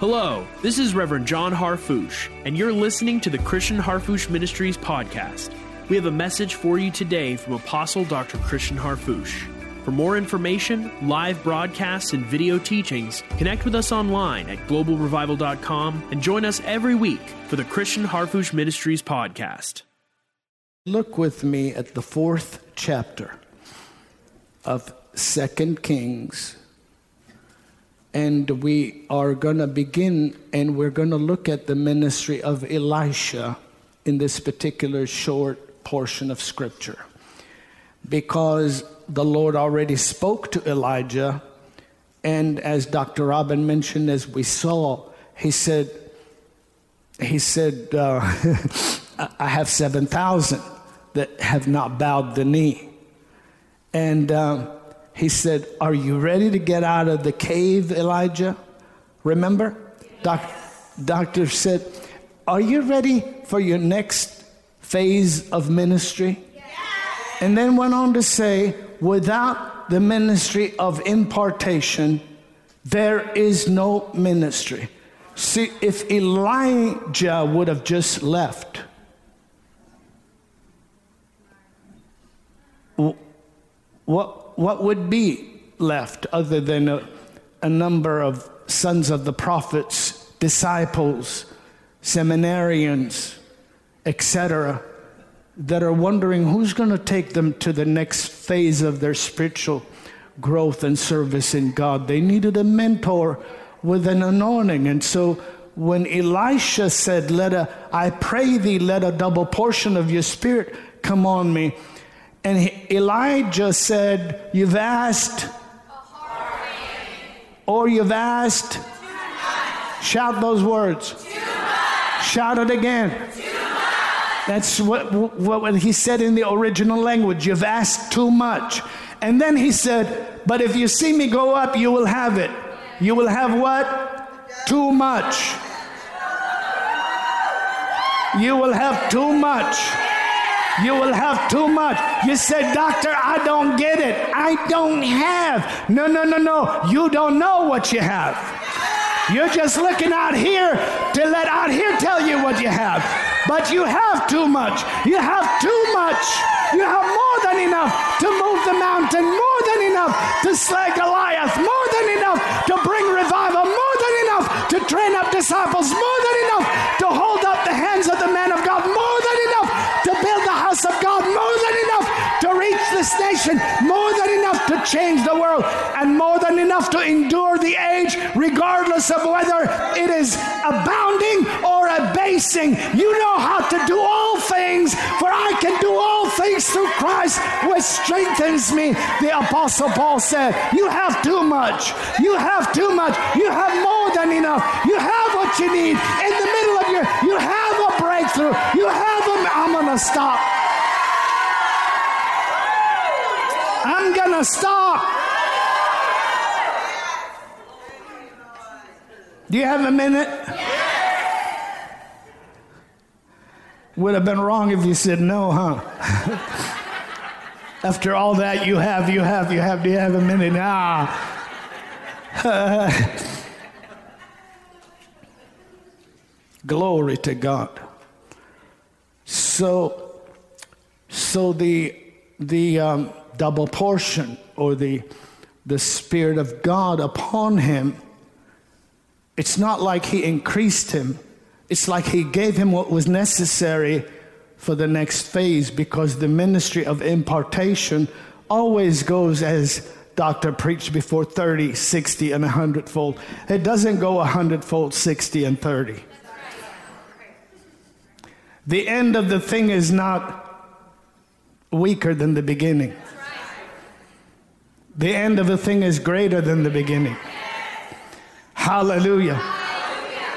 Hello, this is Reverend John Harfouche, and you're listening to the Christian Harfouche Ministries podcast. We have a message for you today from Apostle Dr. Christian Harfouche. For more information, live broadcasts, and video teachings, connect with us online at globalrevival.com and join us every week for the Christian Harfouche Ministries podcast. Look with me at the fourth chapter of Second Kings. And we are going to begin and we're going to look at the ministry of Elisha in this particular short portion of scripture. Because the Lord already spoke to Elijah, and as Dr. Robin mentioned, as we saw, he said, he said, uh, I have 7,000 that have not bowed the knee. And um, he said, Are you ready to get out of the cave, Elijah? Remember? Doc, doctor said, Are you ready for your next phase of ministry? And then went on to say, Without the ministry of impartation, there is no ministry. See, if Elijah would have just left, what, what would be left other than a, a number of sons of the prophets, disciples, seminarians, etc., that are wondering who's going to take them to the next phase of their spiritual growth and service in God? They needed a mentor with an anointing. And so when Elisha said, Let a, I pray thee, let a double portion of your spirit come on me. And Elijah said, You've asked, or you've asked. Shout those words. Shout it again. That's what, what he said in the original language. You've asked too much. And then he said, But if you see me go up, you will have it. You will have what? Too much. You will have too much. You will have too much. You said, Doctor, I don't get it. I don't have. No, no, no, no. You don't know what you have. You're just looking out here to let out here tell you what you have. But you have too much. You have too much. You have more than enough to move the mountain, more than enough to slay Goliath, more than enough to bring revival, more than enough to train up disciples, more than enough to hold up the hands of the man of God, more this nation, more than enough to change the world, and more than enough to endure the age, regardless of whether it is abounding or abasing. You know how to do all things, for I can do all things through Christ, which strengthens me. The Apostle Paul said, You have too much. You have too much. You have more than enough. You have what you need. In the middle of your, you have a breakthrough. You have a, I'm going to stop. I'm going to stop. Do you have a minute? Would have been wrong if you said no, huh? After all that you have, you have, you have, do you have a minute? Ah. Glory to God. So, so the the um, double portion or the the spirit of God upon him. It's not like he increased him. It's like he gave him what was necessary for the next phase because the ministry of impartation always goes as doctor preached before 30, 60, and 100 fold. It doesn't go 100 fold, 60, and 30. The end of the thing is not weaker than the beginning. The end of a thing is greater than the beginning. Hallelujah.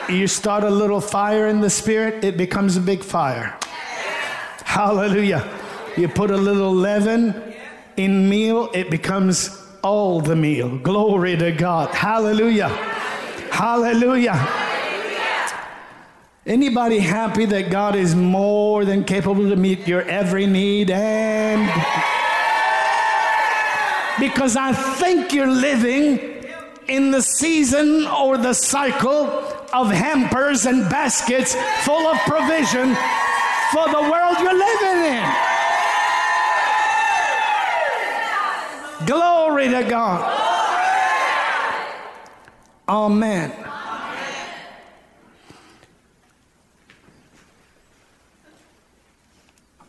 You start a little fire in the spirit, it becomes a big fire. Hallelujah. You put a little leaven in meal, it becomes all the meal. Glory to God. Hallelujah. Hallelujah. Anybody happy that God is more than capable to meet your every need and because I think you're living in the season or the cycle of hampers and baskets full of provision for the world you're living in. Glory to God. Amen.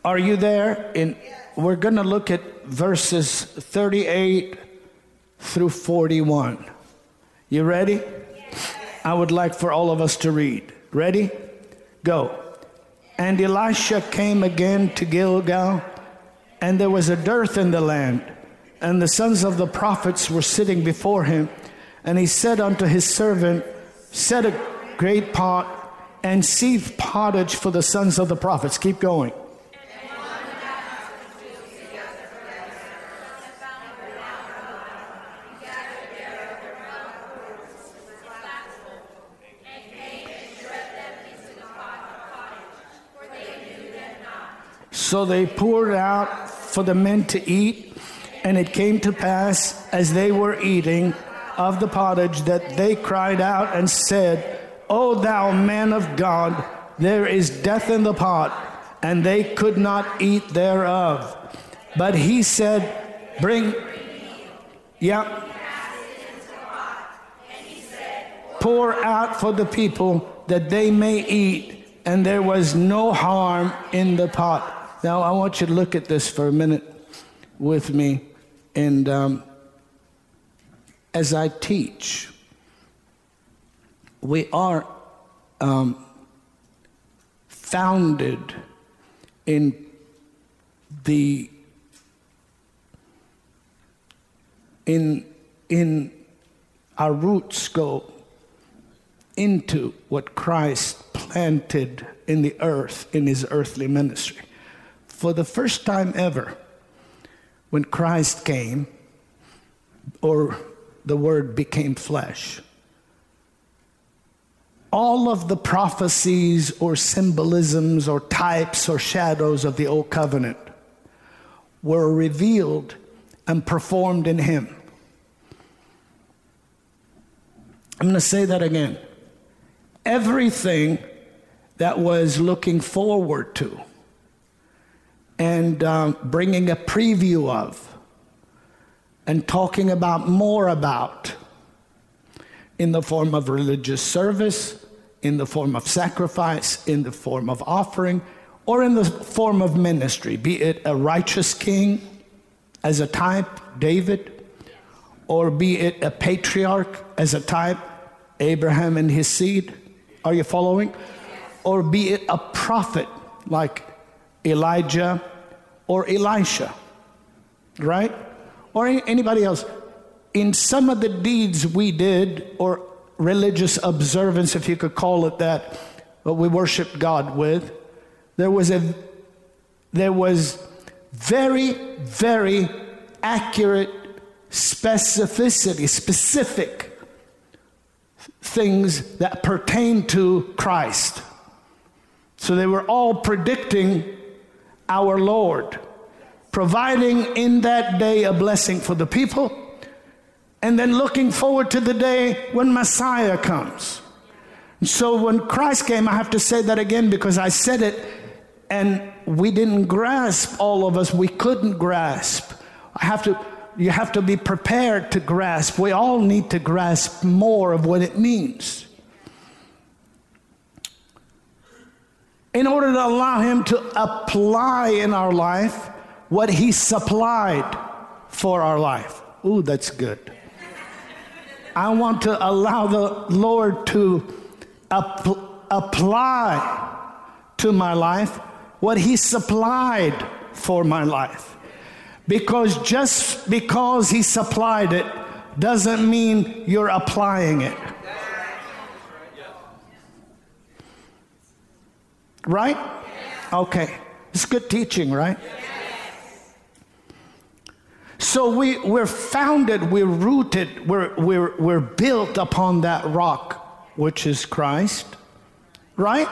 Are you there? In we're going to look at verses 38 through 41. You ready? I would like for all of us to read. Ready? Go. And Elisha came again to Gilgal, and there was a dearth in the land, and the sons of the prophets were sitting before him. And he said unto his servant, Set a great pot and sieve pottage for the sons of the prophets. Keep going. So they poured out for the men to eat, and it came to pass as they were eating of the pottage that they cried out and said, O thou man of God, there is death in the pot, and they could not eat thereof. But he said, Bring, yeah. Pour out for the people that they may eat, and there was no harm in the pot. Now, I want you to look at this for a minute with me. And um, as I teach, we are um, founded in the in in our roots go into what Christ planted in the earth in his earthly ministry. For the first time ever, when Christ came, or the Word became flesh. All of the prophecies or symbolisms or types or shadows of the Old Covenant were revealed and performed in Him. I'm going to say that again. Everything that was looking forward to and um, bringing a preview of and talking about more about in the form of religious service, in the form of sacrifice, in the form of offering, or in the form of ministry, be it a righteous king as a type, David, or be it a patriarch as a type, Abraham and his seed. Are you following? Or be it a prophet like Elijah or Elisha, right? or anybody else, in some of the deeds we did, or religious observance, if you could call it that, what we worshiped God with, there was a there was very, very accurate specificity, specific things that pertain to Christ. So they were all predicting our Lord providing in that day a blessing for the people, and then looking forward to the day when Messiah comes. So when Christ came, I have to say that again because I said it and we didn't grasp, all of us, we couldn't grasp. I have to, you have to be prepared to grasp. We all need to grasp more of what it means. In order to allow Him to apply in our life what He supplied for our life. Ooh, that's good. I want to allow the Lord to ap- apply to my life what He supplied for my life. Because just because He supplied it doesn't mean you're applying it. Right? Okay. It's good teaching, right? So we, we're founded, we're rooted, we're, we're, we're built upon that rock, which is Christ, right?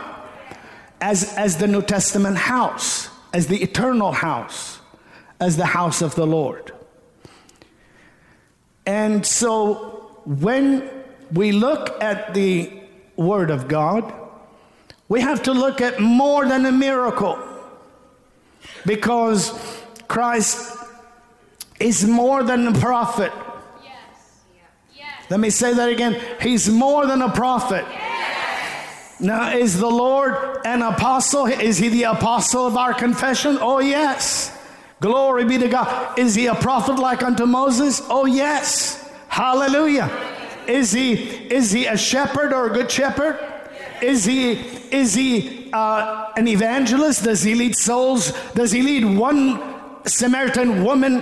As, as the New Testament house, as the eternal house, as the house of the Lord. And so when we look at the Word of God, we have to look at more than a miracle because Christ is more than a prophet. Let me say that again. He's more than a prophet. Yes. Now, is the Lord an apostle? Is he the apostle of our confession? Oh, yes. Glory be to God. Is he a prophet like unto Moses? Oh, yes. Hallelujah. Is he is he a shepherd or a good shepherd? Is he is he uh, an evangelist? Does he lead souls? Does he lead one Samaritan woman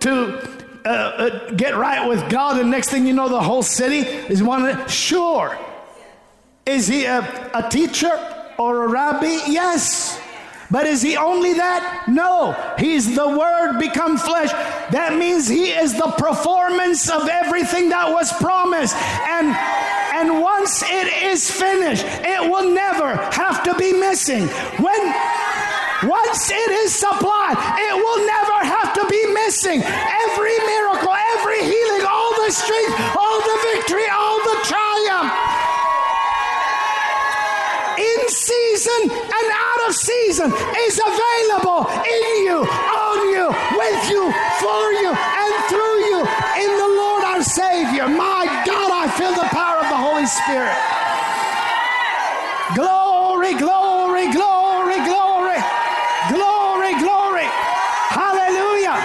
to uh, uh, get right with God, and next thing you know, the whole city is one. Sure. Is he a, a teacher or a rabbi? Yes. But is he only that? No. He's the Word become flesh. That means he is the performance of everything that was promised. And and once it is finished, it will never have to be missing. When once it is supplied, it will never have to be missing. Every miracle, every healing, all the strength, all the victory, all the triumph. In season and out of season is available in you, on you, with you, for you, and through you in the our Savior. My God, I feel the power of the Holy Spirit. Glory, glory, glory, glory. Glory, glory. Hallelujah.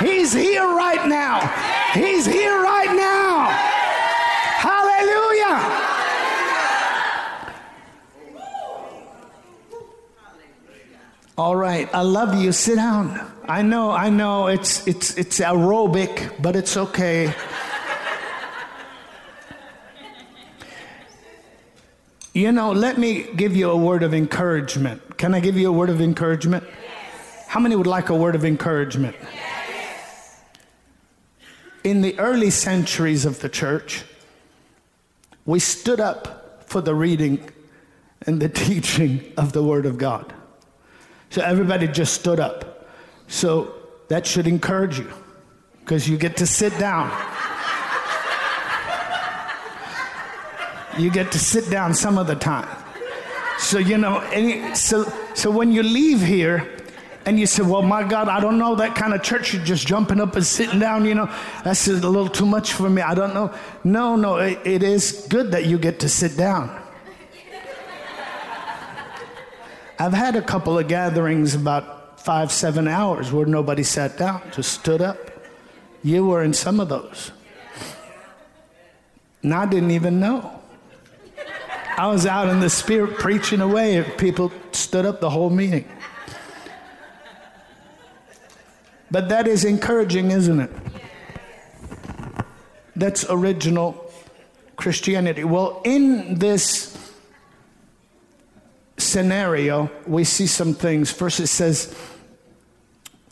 He's here right now. He's here right now. Hallelujah. All right, I love you. Sit down. I know, I know it's it's it's aerobic, but it's okay. You know, let me give you a word of encouragement. Can I give you a word of encouragement? Yes. How many would like a word of encouragement? Yes. In the early centuries of the church, we stood up for the reading and the teaching of the Word of God. So everybody just stood up. So that should encourage you because you get to sit down. you get to sit down some of the time. So, you know, any, so, so when you leave here, and you say, Well, my God, I don't know that kind of church. You're just jumping up and sitting down, you know, that's a little too much for me. I don't know. No, no, it, it is good that you get to sit down. I've had a couple of gatherings about five, seven hours where nobody sat down, just stood up. You were in some of those. And I didn't even know. I was out in the spirit preaching away, and people stood up the whole meeting. But that is encouraging, isn't it? That's original Christianity. Well, in this scenario, we see some things. First, it says,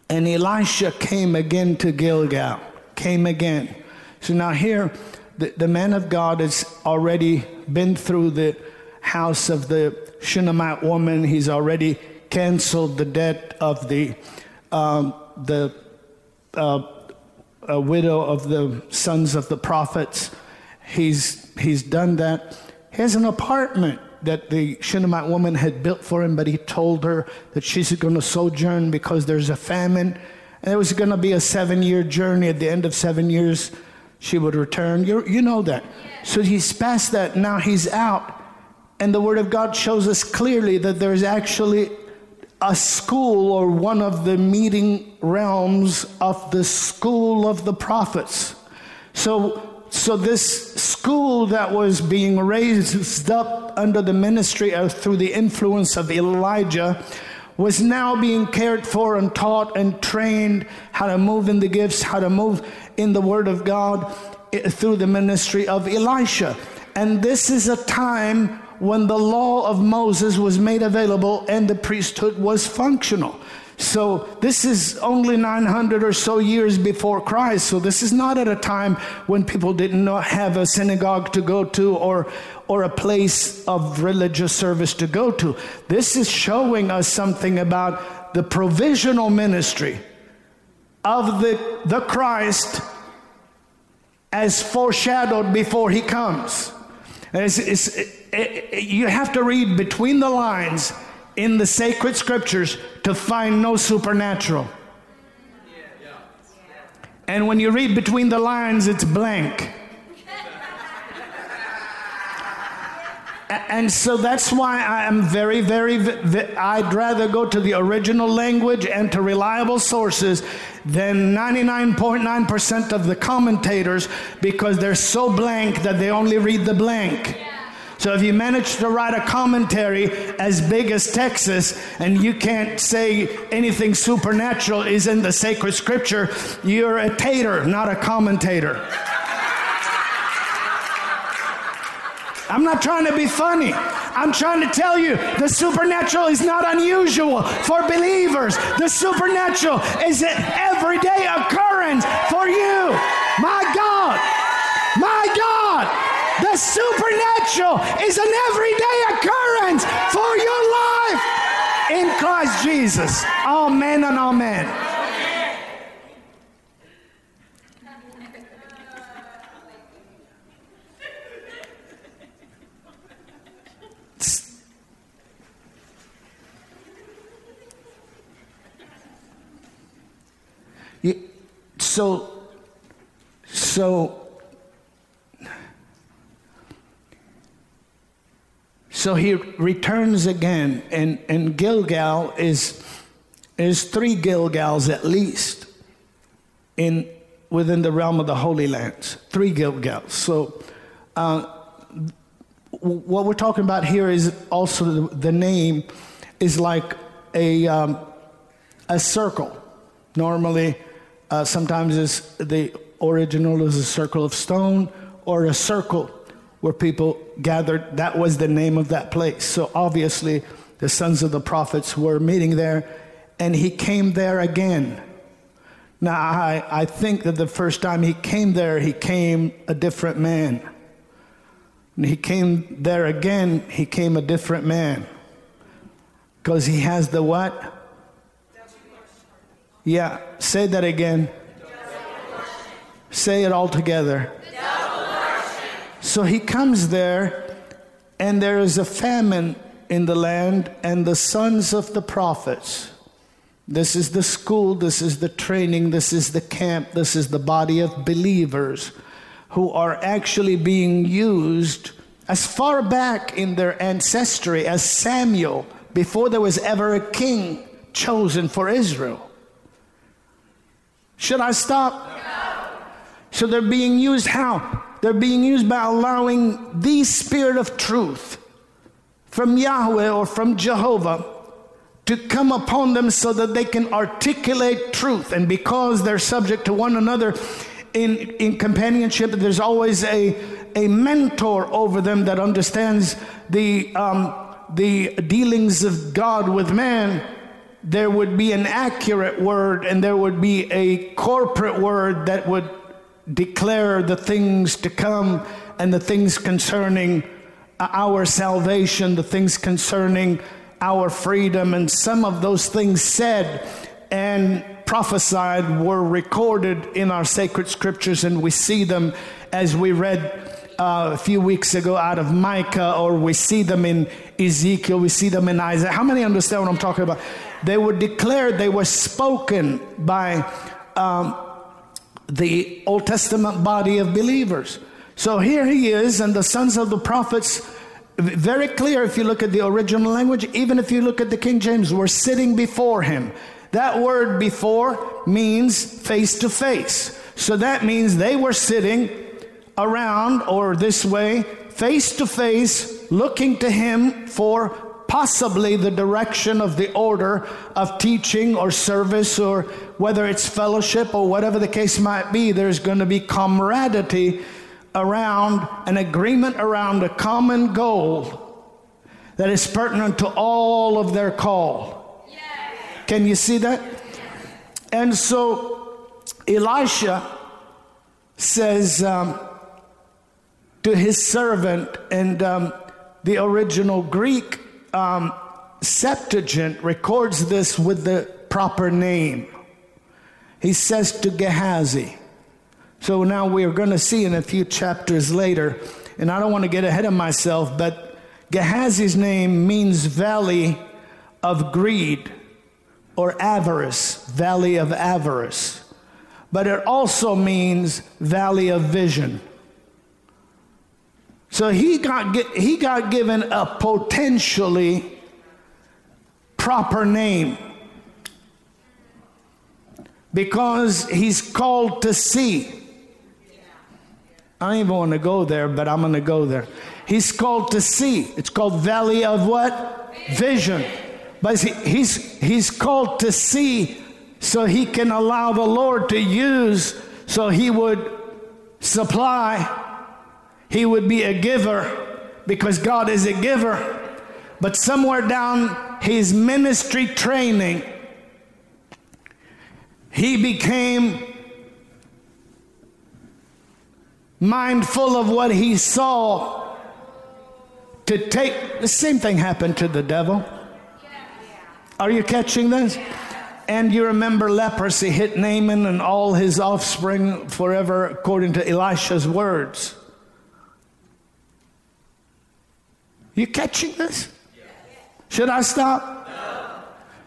and Elisha came again to Gilgal. Came again. So now here, the, the man of God has already been through the house of the Shunammite woman. He's already canceled the debt of the um, the uh, widow of the sons of the prophets. He's he's done that. He has an apartment that the Shunammite woman had built for him, but he told her that she's going to sojourn because there's a famine. And it was going to be a seven year journey. At the end of seven years, she would return. you you know that. So he's past that. Now he's out. And the Word of God shows us clearly that there's actually a school or one of the meeting realms of the school of the prophets. So, so this school that was being raised up under the ministry of, through the influence of Elijah was now being cared for and taught and trained how to move in the gifts, how to move in the Word of God eh, through the ministry of Elisha. And this is a time when the law of Moses was made available and the priesthood was functional. So this is only 900 or so years before Christ. So this is not at a time when people didn't have a synagogue to go to or or a place of religious service to go to. This is showing us something about the provisional ministry of the, the Christ as foreshadowed before he comes. It's, it's, it, it, you have to read between the lines in the sacred scriptures to find no supernatural. And when you read between the lines, it's blank. and so that's why I am very, very, I'd rather go to the original language and to reliable sources than 99.9% of the commentators because they're so blank that they only read the blank. So if you manage to write a commentary as big as Texas and you can't say anything supernatural is in the sacred scripture, you're a tater, not a commentator. I'm not trying to be funny. I'm trying to tell you the supernatural is not unusual for believers. The supernatural is an everyday occurrence for you. My God. My God. The supernatural is an everyday occurrence for your life in Christ Jesus. Amen and amen. So, so, so he returns again, and, and Gilgal is, is three Gilgals at least in, within the realm of the Holy Lands. Three Gilgals. So, uh, what we're talking about here is also the, the name is like a, um, a circle. Normally, uh, sometimes the original is a circle of stone or a circle where people gathered. That was the name of that place. So obviously, the sons of the prophets were meeting there, and he came there again. Now, I, I think that the first time he came there, he came a different man. And he came there again, he came a different man. Because he has the what? Yeah, say that again. Say it all together. So he comes there, and there is a famine in the land, and the sons of the prophets. This is the school, this is the training, this is the camp, this is the body of believers who are actually being used as far back in their ancestry as Samuel, before there was ever a king chosen for Israel. Should I stop? No. So they're being used how? They're being used by allowing the spirit of truth from Yahweh or from Jehovah to come upon them so that they can articulate truth. And because they're subject to one another in, in companionship, there's always a, a mentor over them that understands the, um, the dealings of God with man there would be an accurate word and there would be a corporate word that would declare the things to come and the things concerning our salvation, the things concerning our freedom. And some of those things said and prophesied were recorded in our sacred scriptures, and we see them as we read. Uh, a few weeks ago out of Micah, or we see them in Ezekiel, we see them in Isaiah. How many understand what I'm talking about? They were declared, they were spoken by um, the Old Testament body of believers. So here he is, and the sons of the prophets, very clear if you look at the original language, even if you look at the King James, were sitting before him. That word before means face to face. So that means they were sitting around or this way, face to face, looking to him for possibly the direction of the order of teaching or service or whether it's fellowship or whatever the case might be, there's going to be camaraderie around an agreement around a common goal that is pertinent to all of their call. Yes. Can you see that? And so Elisha says um, to his servant, and um, the original Greek um, Septuagint records this with the proper name. He says to Gehazi. So now we are going to see in a few chapters later and I don't want to get ahead of myself, but Gehazi's name means valley of greed or avarice, valley of avarice. But it also means valley of vision. So he got, he got given a potentially proper name because he's called to see. I even want to go there, but I'm going to go there. He's called to see. It's called Valley of what? Vision. But he's, he's called to see so he can allow the Lord to use, so he would supply he would be a giver because God is a giver. But somewhere down his ministry training, he became mindful of what he saw to take the same thing happened to the devil. Are you catching this? And you remember leprosy hit Naaman and all his offspring forever, according to Elisha's words. You catching this? Should I stop?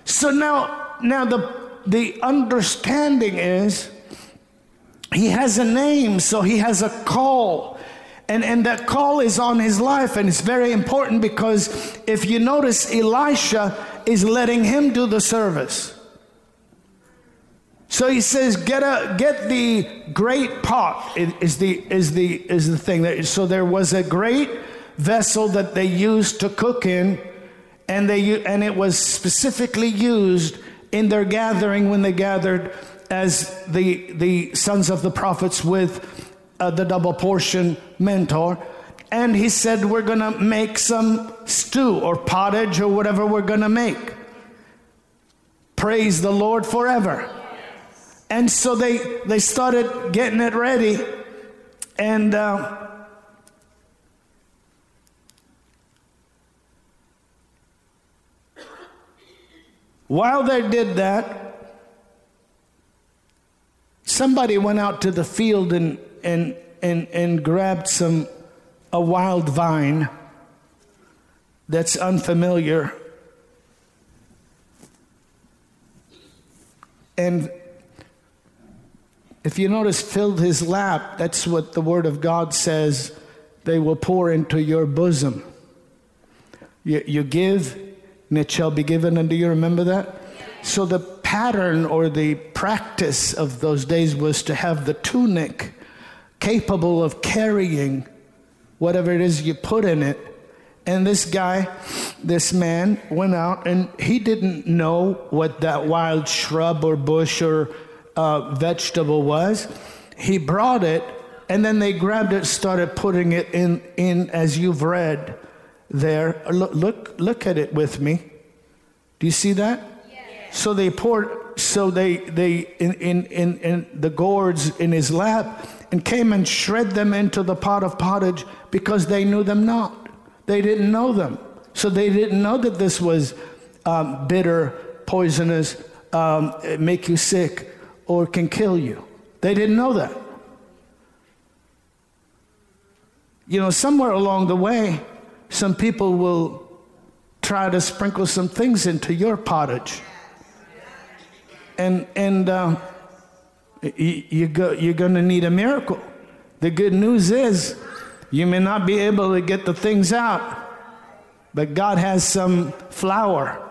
So now, now the the understanding is he has a name, so he has a call. And, and that call is on his life, and it's very important because if you notice, Elisha is letting him do the service. So he says, "Get a get the great pot." Is the is the is the thing. So there was a great vessel that they used to cook in, and they and it was specifically used in their gathering when they gathered as the the sons of the prophets with uh, the double portion mentor. And he said, We're going to make some stew or pottage or whatever we're going to make. Praise the Lord forever. And so they, they started getting it ready. And uh, While they did that, somebody went out to the field and, and, and, and grabbed some a wild vine that's unfamiliar. And if you notice, filled his lap, that's what the Word of God says they will pour into your bosom. You, you give, and it shall be given unto you. Remember that? So the pattern or the practice of those days was to have the tunic capable of carrying whatever it is you put in it. And this guy, this man, went out and he didn't know what that wild shrub or bush or uh, vegetable was. He brought it, and then they grabbed it, started putting it in, in as you've read there. Look, look, look at it with me. Do you see that? Yes. So they poured, so they, they in, in, in, in the gourds in his lap and came and shred them into the pot of pottage because they knew them not. They didn't know them. So they didn't know that this was um, bitter, poisonous, um, make you sick, or can kill you. They didn't know that. You know, somewhere along the way, some people will try to sprinkle some things into your pottage. And, and uh, you, you go, you're going to need a miracle. The good news is you may not be able to get the things out, but God has some flour,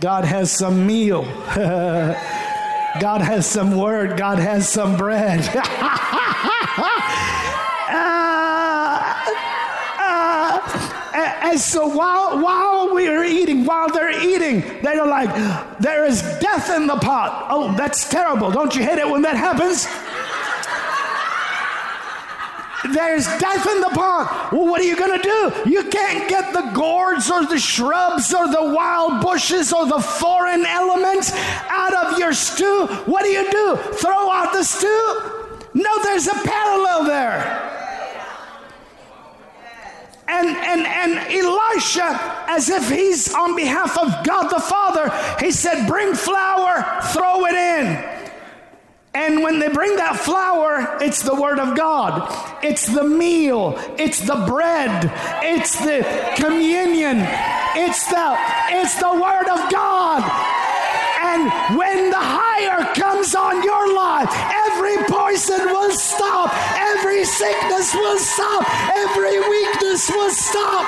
God has some meal, God has some word, God has some bread. And so while, while we are eating, while they're eating, they're like, there is death in the pot. Oh, that's terrible. Don't you hate it when that happens? There's death in the pot. Well, what are you going to do? You can't get the gourds or the shrubs or the wild bushes or the foreign elements out of your stew. What do you do? Throw out the stew? No, there's a parallel there. And, and, and Elisha, as if he's on behalf of God the Father, he said, Bring flour, throw it in. And when they bring that flour, it's the Word of God. It's the meal. It's the bread. It's the communion. It's the, it's the Word of God. When the higher comes on your life, every poison will stop. Every sickness will stop. Every weakness will stop.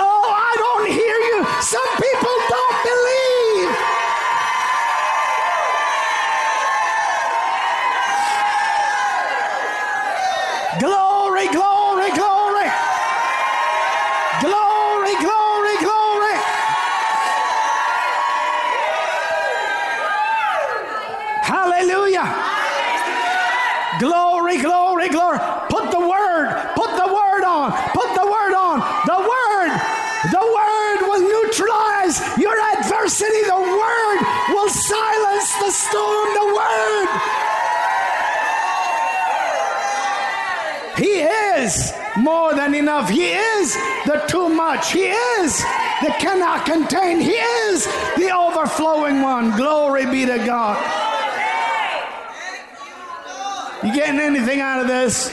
Oh, I don't hear you. Some people don't believe. Glory, glory, glory. Glory, glory, glory. Hallelujah. Glory, glory, glory. Put the word, put the word on, put the word on. The word, the word will neutralize your adversity. The word will silence the storm. The word. He is more than enough. He is the too much. He is the cannot contain. He is the overflowing one. Glory be to God. You getting anything out of this?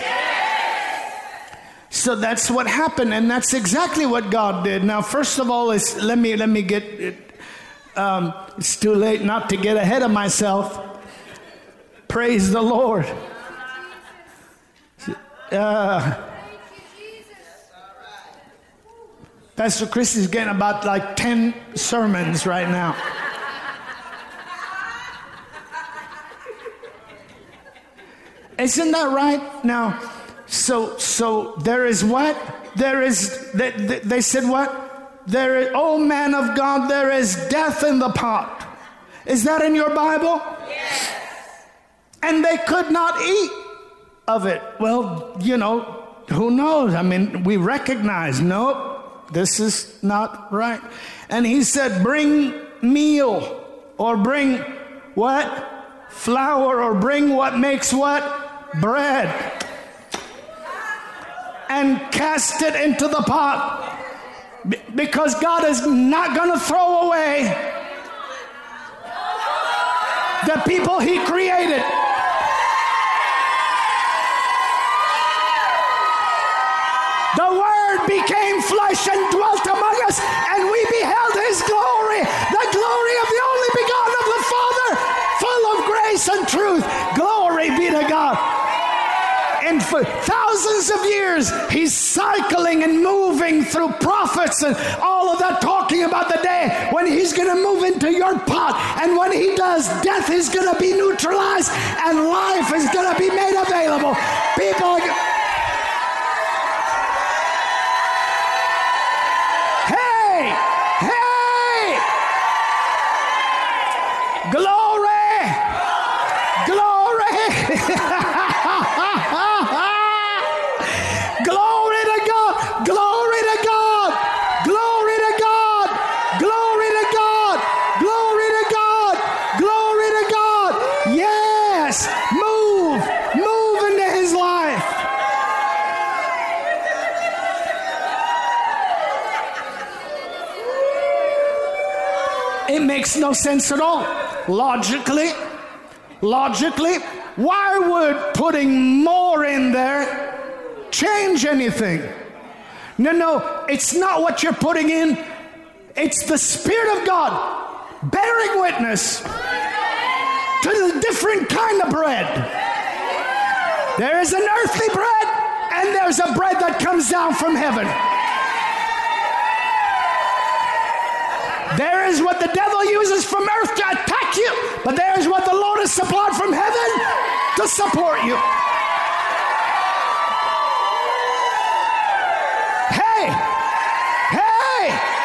So that's what happened, and that's exactly what God did. Now, first of all, is let me let me get. Um, it's too late not to get ahead of myself. Praise the Lord. Uh, Pastor Chris is getting about like 10 sermons right now. Isn't that right? Now, so so there is what? There is they, they, they said what? There is oh man of God, there is death in the pot. Is that in your Bible? Yes. And they could not eat of it. Well, you know, who knows? I mean, we recognize, nope, this is not right. And he said, bring meal or bring what? Flour or bring what makes what? Bread. And cast it into the pot. Because God is not going to throw away the people He created. The Word became flesh and dwelt among us, and we beheld His glory, the glory of the only begotten of the Father, full of grace and truth. And for thousands of years, He's cycling and moving through prophets and all of that, talking about the day when He's going to move into your pot. And when He does, death is going to be neutralized and life is going to be made available. People. Hey! Hey! Glory! Glory! Glory to God! Glory to God! Glory to God! Glory to God! Glory to God! Glory to God! Yes! Move! Move into his life! It makes no sense at all. Logically, logically, why would putting more in there change anything? No, no, it's not what you're putting in, it's the Spirit of God bearing witness to the different kind of bread. There is an earthly bread, and there's a bread that comes down from heaven. There is what the devil uses from earth to attack you, but there is what the Lord has supplied from heaven to support you. Hey! Hey!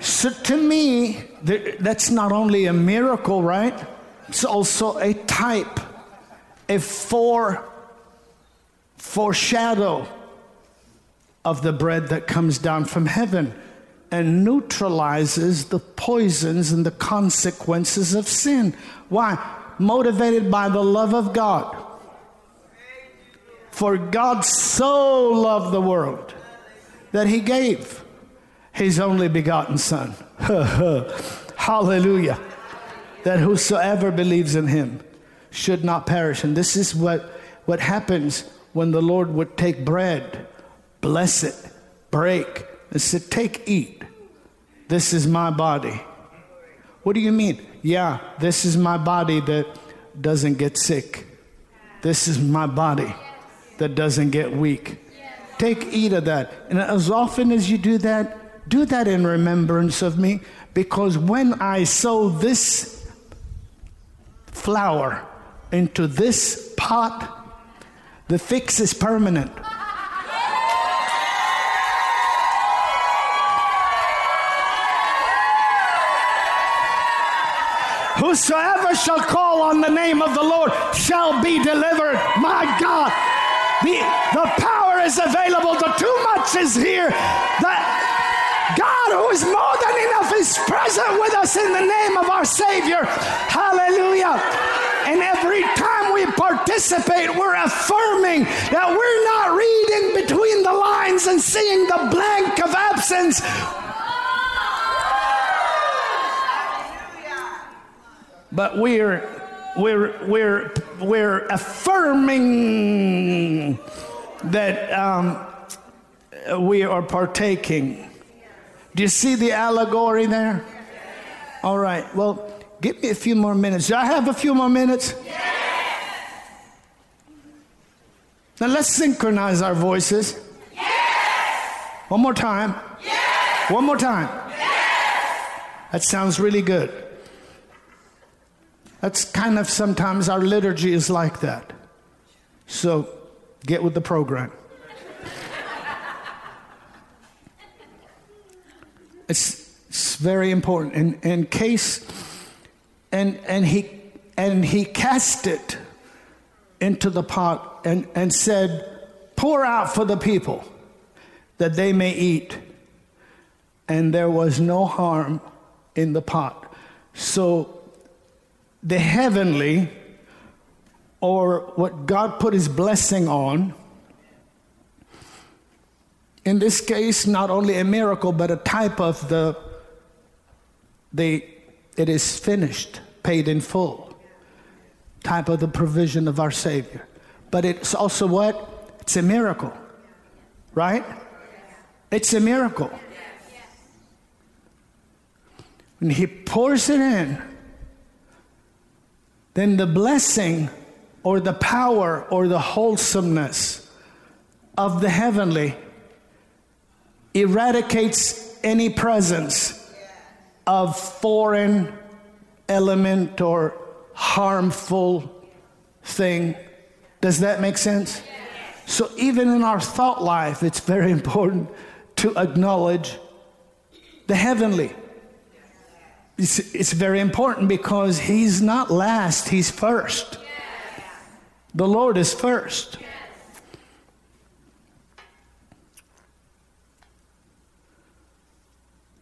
So to me, th- that's not only a miracle, right? It's also a type, a fore, foreshadow of the bread that comes down from heaven and neutralizes the poisons and the consequences of sin. Why? Motivated by the love of God. For God so loved the world that he gave his only begotten Son. Hallelujah. That whosoever believes in him should not perish. And this is what, what happens when the Lord would take bread, bless it, break, and say, Take, eat. This is my body. What do you mean? Yeah, this is my body that doesn't get sick. This is my body that doesn't get weak. Take, eat of that. And as often as you do that, do that in remembrance of me, because when I sow this flour into this pot, the fix is permanent. Whosoever shall call on the name of the Lord shall be delivered. My God, the, the power is available. The too much is here. That God, who is more than enough, is present with us in the name of our Savior. Hallelujah. And every time we participate, we're affirming that we're not reading between the lines and seeing the blank of absence. But we're we're we're we're affirming that um, we are partaking. Do you see the allegory there? All right. Well, give me a few more minutes. Do I have a few more minutes? Yes. Now let's synchronize our voices. Yes. One more time. Yes. One more time. That sounds really good. That's kind of sometimes our liturgy is like that. So get with the program. It's, it's very important. In, in case, and, and, he, and he cast it into the pot and, and said, Pour out for the people that they may eat. And there was no harm in the pot. So the heavenly, or what God put his blessing on, in this case, not only a miracle, but a type of the, the it is finished, paid in full, type of the provision of our Savior. But it's also what? It's a miracle, right? It's a miracle. When He pours it in, then the blessing or the power or the wholesomeness of the heavenly eradicates any presence of foreign element or harmful thing. Does that make sense? So, even in our thought life, it's very important to acknowledge the heavenly. It's, it's very important because he's not last, he's first. The Lord is first.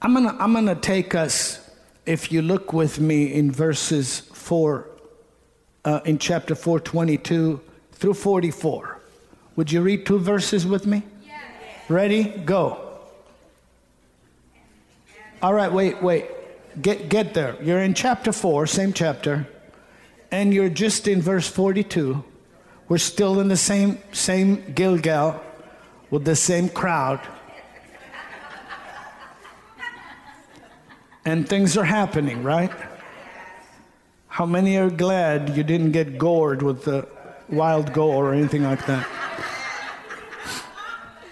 I'm gonna, I'm gonna take us, if you look with me in verses 4, uh, in chapter 4, 22 through 44. Would you read two verses with me? Yes. Ready? Go. All right, wait, wait get, get there. You're in chapter 4, same chapter, and you're just in verse 42. We're still in the same, same Gilgal with the same crowd. And things are happening, right? How many are glad you didn't get gored with the wild gore or anything like that?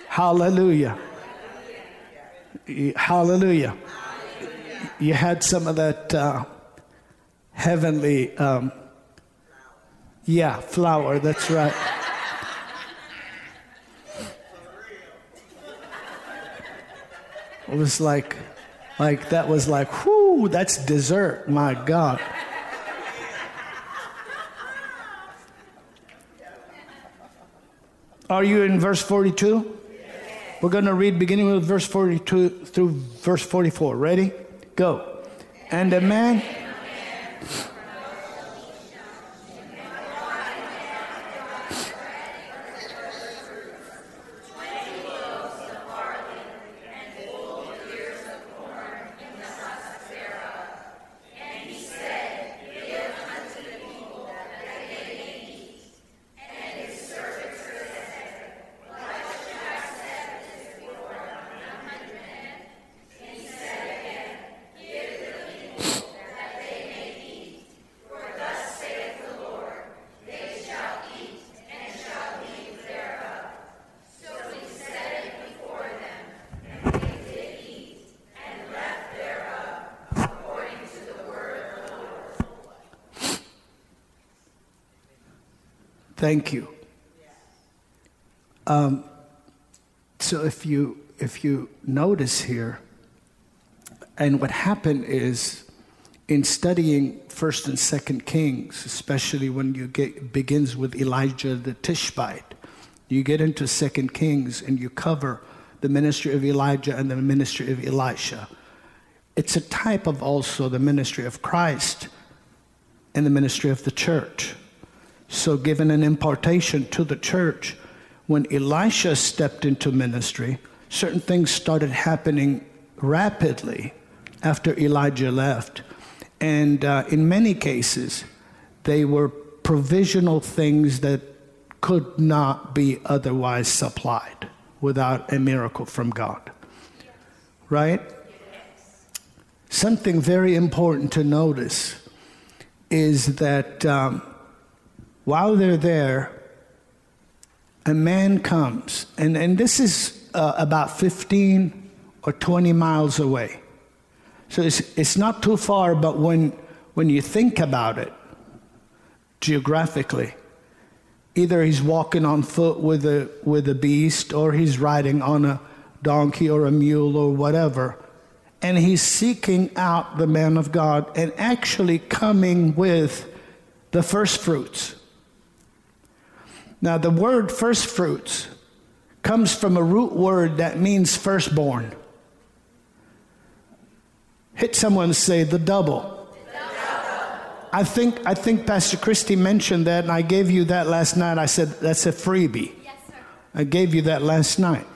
Hallelujah. Hallelujah you had some of that uh, heavenly, um, yeah, flour, That's right. It was like, like that was like, whoo, that's dessert. My God. Are you in verse 42? We're going to read beginning with verse 42 through verse 44. Ready? Go. And a man. Thank you. Um, so if you if you notice here, and what happened is in studying First and Second Kings, especially when you get begins with Elijah the Tishbite, you get into Second Kings and you cover the ministry of Elijah and the ministry of Elisha. It's a type of also the ministry of Christ and the ministry of the church. So, given an impartation to the church, when Elisha stepped into ministry, certain things started happening rapidly after Elijah left. And uh, in many cases, they were provisional things that could not be otherwise supplied without a miracle from God. Right? Something very important to notice is that. Um, while they're there, a man comes, and, and this is uh, about 15 or 20 miles away. So it's, it's not too far, but when, when you think about it geographically, either he's walking on foot with a, with a beast or he's riding on a donkey or a mule or whatever. And he's seeking out the man of God and actually coming with the first fruits. Now, the word first fruits comes from a root word that means firstborn. Hit someone and say the double. I think, I think Pastor Christie mentioned that, and I gave you that last night. I said, that's a freebie. Yes, I gave you that last night.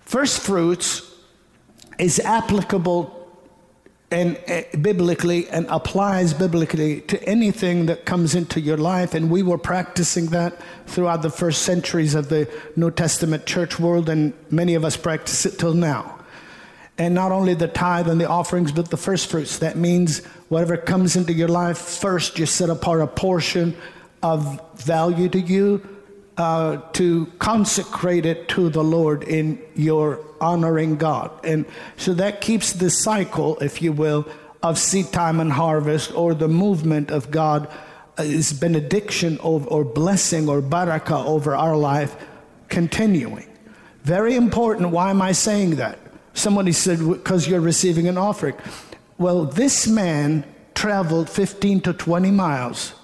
First fruits is applicable and uh, biblically and applies biblically to anything that comes into your life. And we were practicing that throughout the first centuries of the New Testament church world, and many of us practice it till now. And not only the tithe and the offerings, but the first fruits. That means whatever comes into your life, first you set apart a portion of value to you uh, to consecrate it to the Lord in your honoring God. And so that keeps the cycle, if you will, of seed time and harvest or the movement of God uh, is benediction or, or blessing or barakah over our life continuing. Very important. Why am I saying that? Somebody said, because you're receiving an offering. Well, this man traveled 15 to 20 miles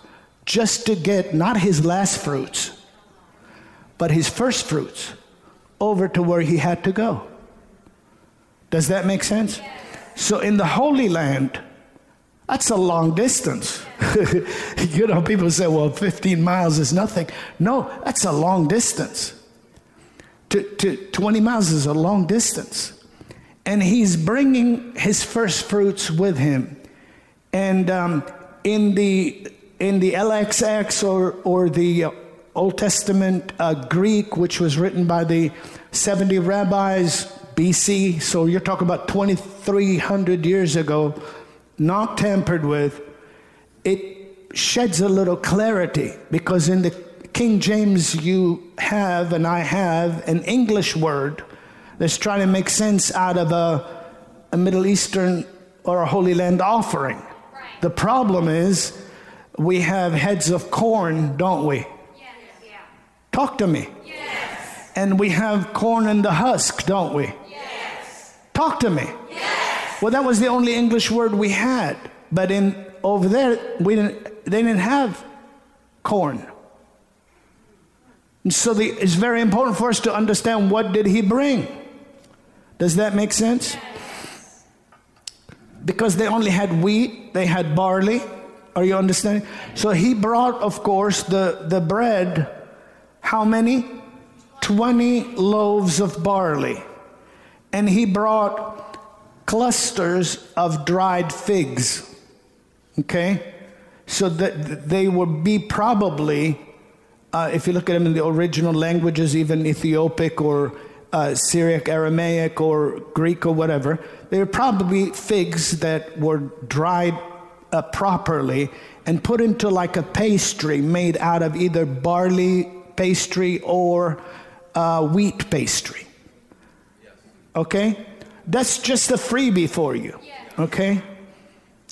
just to get not his last fruits, but his first fruits over to where he had to go. Does that make sense? So in the Holy Land, that's a long distance. you know, people say, well, 15 miles is nothing. No, that's a long distance. To, to 20 miles is a long distance. And he's bringing his first fruits with him. And um, in the in the LXX or, or the Old Testament uh, Greek, which was written by the 70 rabbis BC, so you're talking about 2,300 years ago, not tampered with, it sheds a little clarity because in the King James, you have, and I have, an English word that's trying to make sense out of a, a Middle Eastern or a Holy Land offering. Right. The problem is we have heads of corn, don't we? Talk to me. Yes. And we have corn in the husk, don't we? Yes. Talk to me. Yes. Well, that was the only English word we had. But in over there, we didn't, they didn't have corn. And so the, it's very important for us to understand what did he bring. Does that make sense? Because they only had wheat, they had barley. Are you understanding? So he brought, of course, the, the bread. How many? 20 loaves of barley. And he brought clusters of dried figs. Okay? So that they would be probably, uh, if you look at them in the original languages, even Ethiopic or uh, Syriac, Aramaic, or Greek, or whatever, they were probably figs that were dried uh, properly and put into like a pastry made out of either barley pastry or uh, wheat pastry. Okay? That's just a freebie for you. Okay?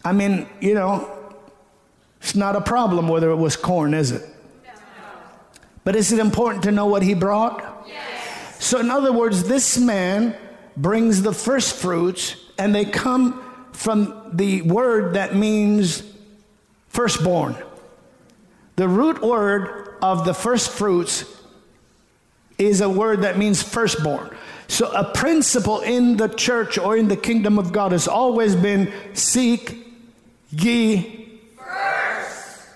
I mean, you know, it's not a problem whether it was corn, is it? But is it important to know what he brought? Yes. So, in other words, this man brings the first fruits, and they come from the word that means firstborn. The root word of the first fruits is a word that means firstborn. So, a principle in the church or in the kingdom of God has always been seek ye first.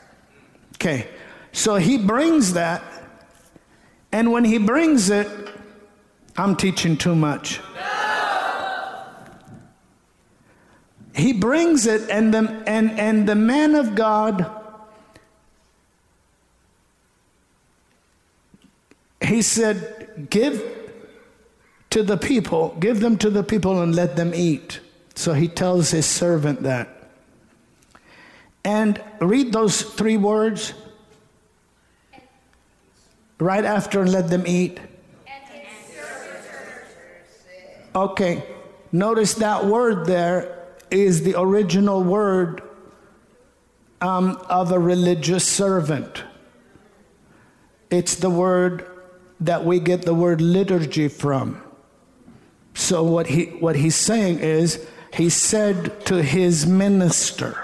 Okay, so he brings that, and when he brings it, I'm teaching too much. He brings it, and the, and, and the man of God, he said, Give to the people, give them to the people and let them eat. So he tells his servant that. And read those three words right after let them eat. Okay, notice that word there is the original word um, of a religious servant. It's the word that we get the word liturgy from. So what he what he's saying is he said to his minister,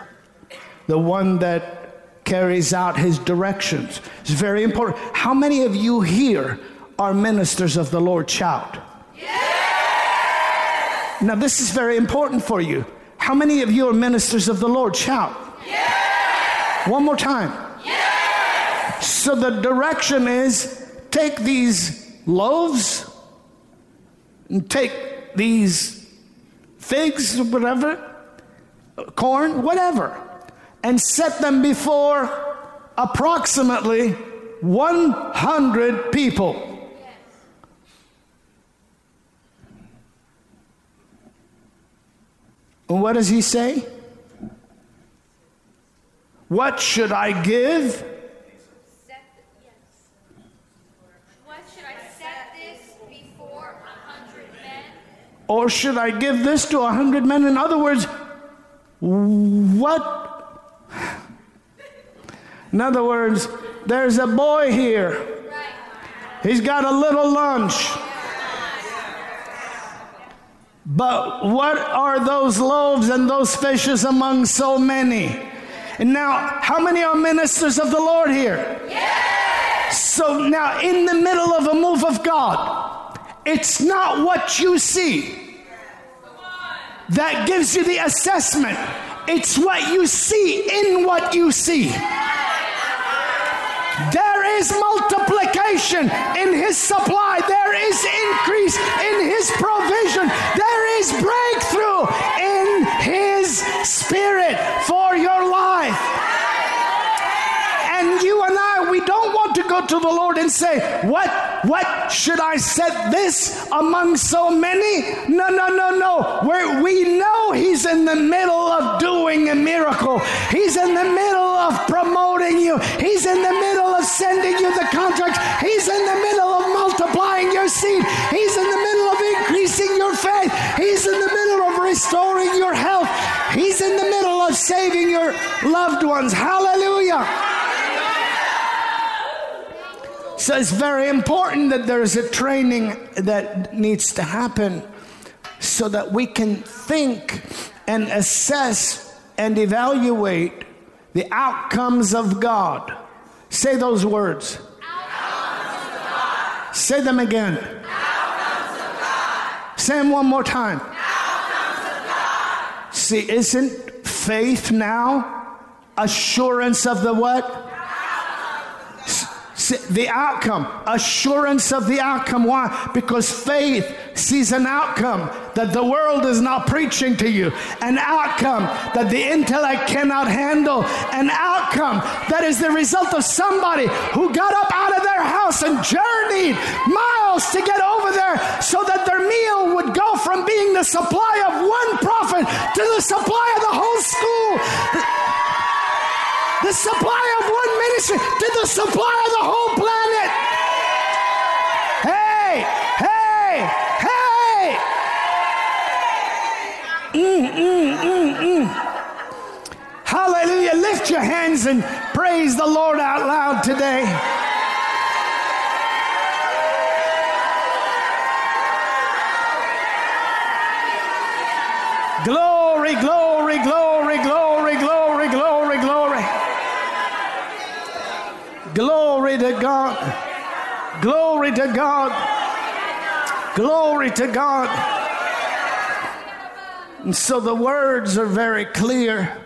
the one that carries out his directions. It's very important. How many of you here are ministers of the Lord? Shout. Yes! Now this is very important for you. How many of you are ministers of the Lord? Shout. Yes! One more time. Yes! So the direction is take these loaves and take these figs whatever, corn, whatever, and set them before approximately 100 people. And what does he say? What should I give? Or should I give this to a hundred men? In other words, what? In other words, there's a boy here. He's got a little lunch. But what are those loaves and those fishes among so many? And now, how many are ministers of the Lord here? Yes. So now, in the middle of a move of God, it's not what you see that gives you the assessment. It's what you see in what you see. There is multiplication in His supply, there is increase in His provision, there is breakthrough in His Spirit for your life. And you and I, we don't want to go to the Lord and say, What, what should I set this among so many? No, no, no, no. Where we know He's in the middle of doing a miracle. He's in the middle of promoting you. He's in the middle of sending you the contract. He's in the middle of multiplying your seed. He's in the middle of increasing your faith. He's in the middle of restoring your health. He's in the middle of saving your loved ones. Hallelujah. So it's very important that there's a training that needs to happen so that we can think and assess and evaluate the outcomes of God. Say those words. Say them again. Say them one more time. See, isn't faith now assurance of the what? The outcome, assurance of the outcome. Why? Because faith sees an outcome that the world is not preaching to you, an outcome that the intellect cannot handle, an outcome that is the result of somebody who got up out of their house and journeyed miles to get over there so that their meal would go from being the supply of one prophet to the supply of the whole school the supply of one ministry to the supply of the whole planet. Hey, hey, hey. Mm, mm, mm, mm. Hallelujah. Lift your hands and praise the Lord out loud today. Glory, glory, glory, glory, glory, glory, glory. Glory to God. Glory to God. Glory to God. And so the words are very clear.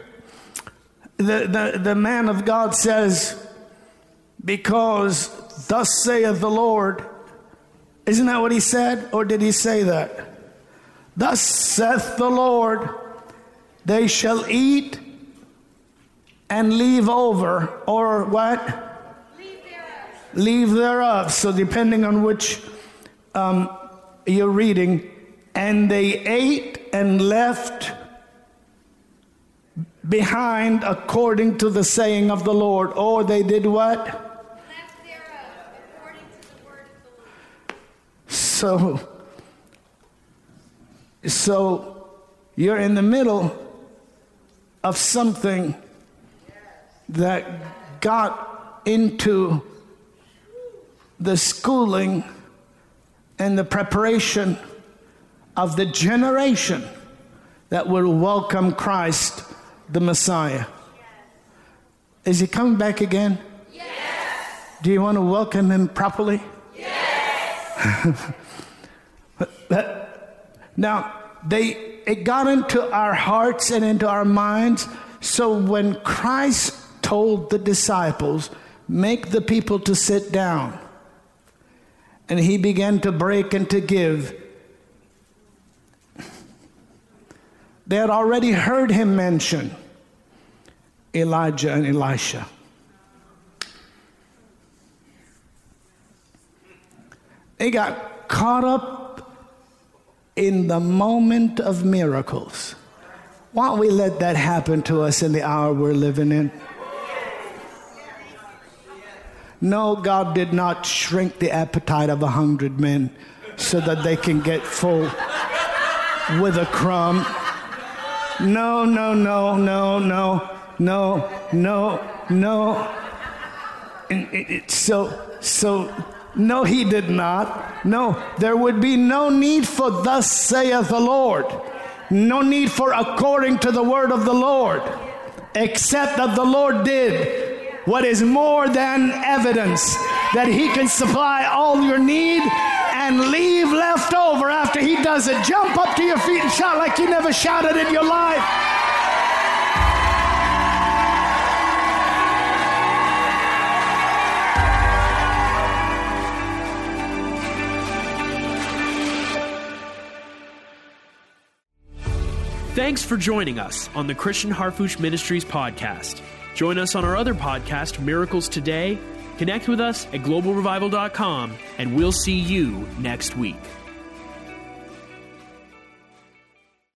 The, the, the man of God says, Because thus saith the Lord. Isn't that what he said? Or did he say that? Thus saith the Lord, they shall eat and leave over, or what? Leave thereof. So, depending on which um, you're reading, and they ate and left behind according to the saying of the Lord. Or they did what? So, so you're in the middle of something that got into the schooling and the preparation of the generation that will welcome Christ, the Messiah. Is he coming back again? Yes. Do you want to welcome him properly? Yes. now, they it got into our hearts and into our minds. So when Christ told the disciples, make the people to sit down, and he began to break and to give. They had already heard him mention Elijah and Elisha. They got caught up in the moment of miracles. Why don't we let that happen to us in the hour we're living in? No, God did not shrink the appetite of a hundred men so that they can get full with a crumb. No, no, no, no, no, no, no, no. And it, it, so, so, no, he did not. No, there would be no need for thus saith the Lord. No need for according to the word of the Lord, except that the Lord did what is more than evidence that He can supply all your need and leave left over after He does it. Jump up to your feet and shout like you never shouted in your life. Thanks for joining us on the Christian Harfouche Ministries podcast. Join us on our other podcast, Miracles Today. Connect with us at globalrevival.com, and we'll see you next week.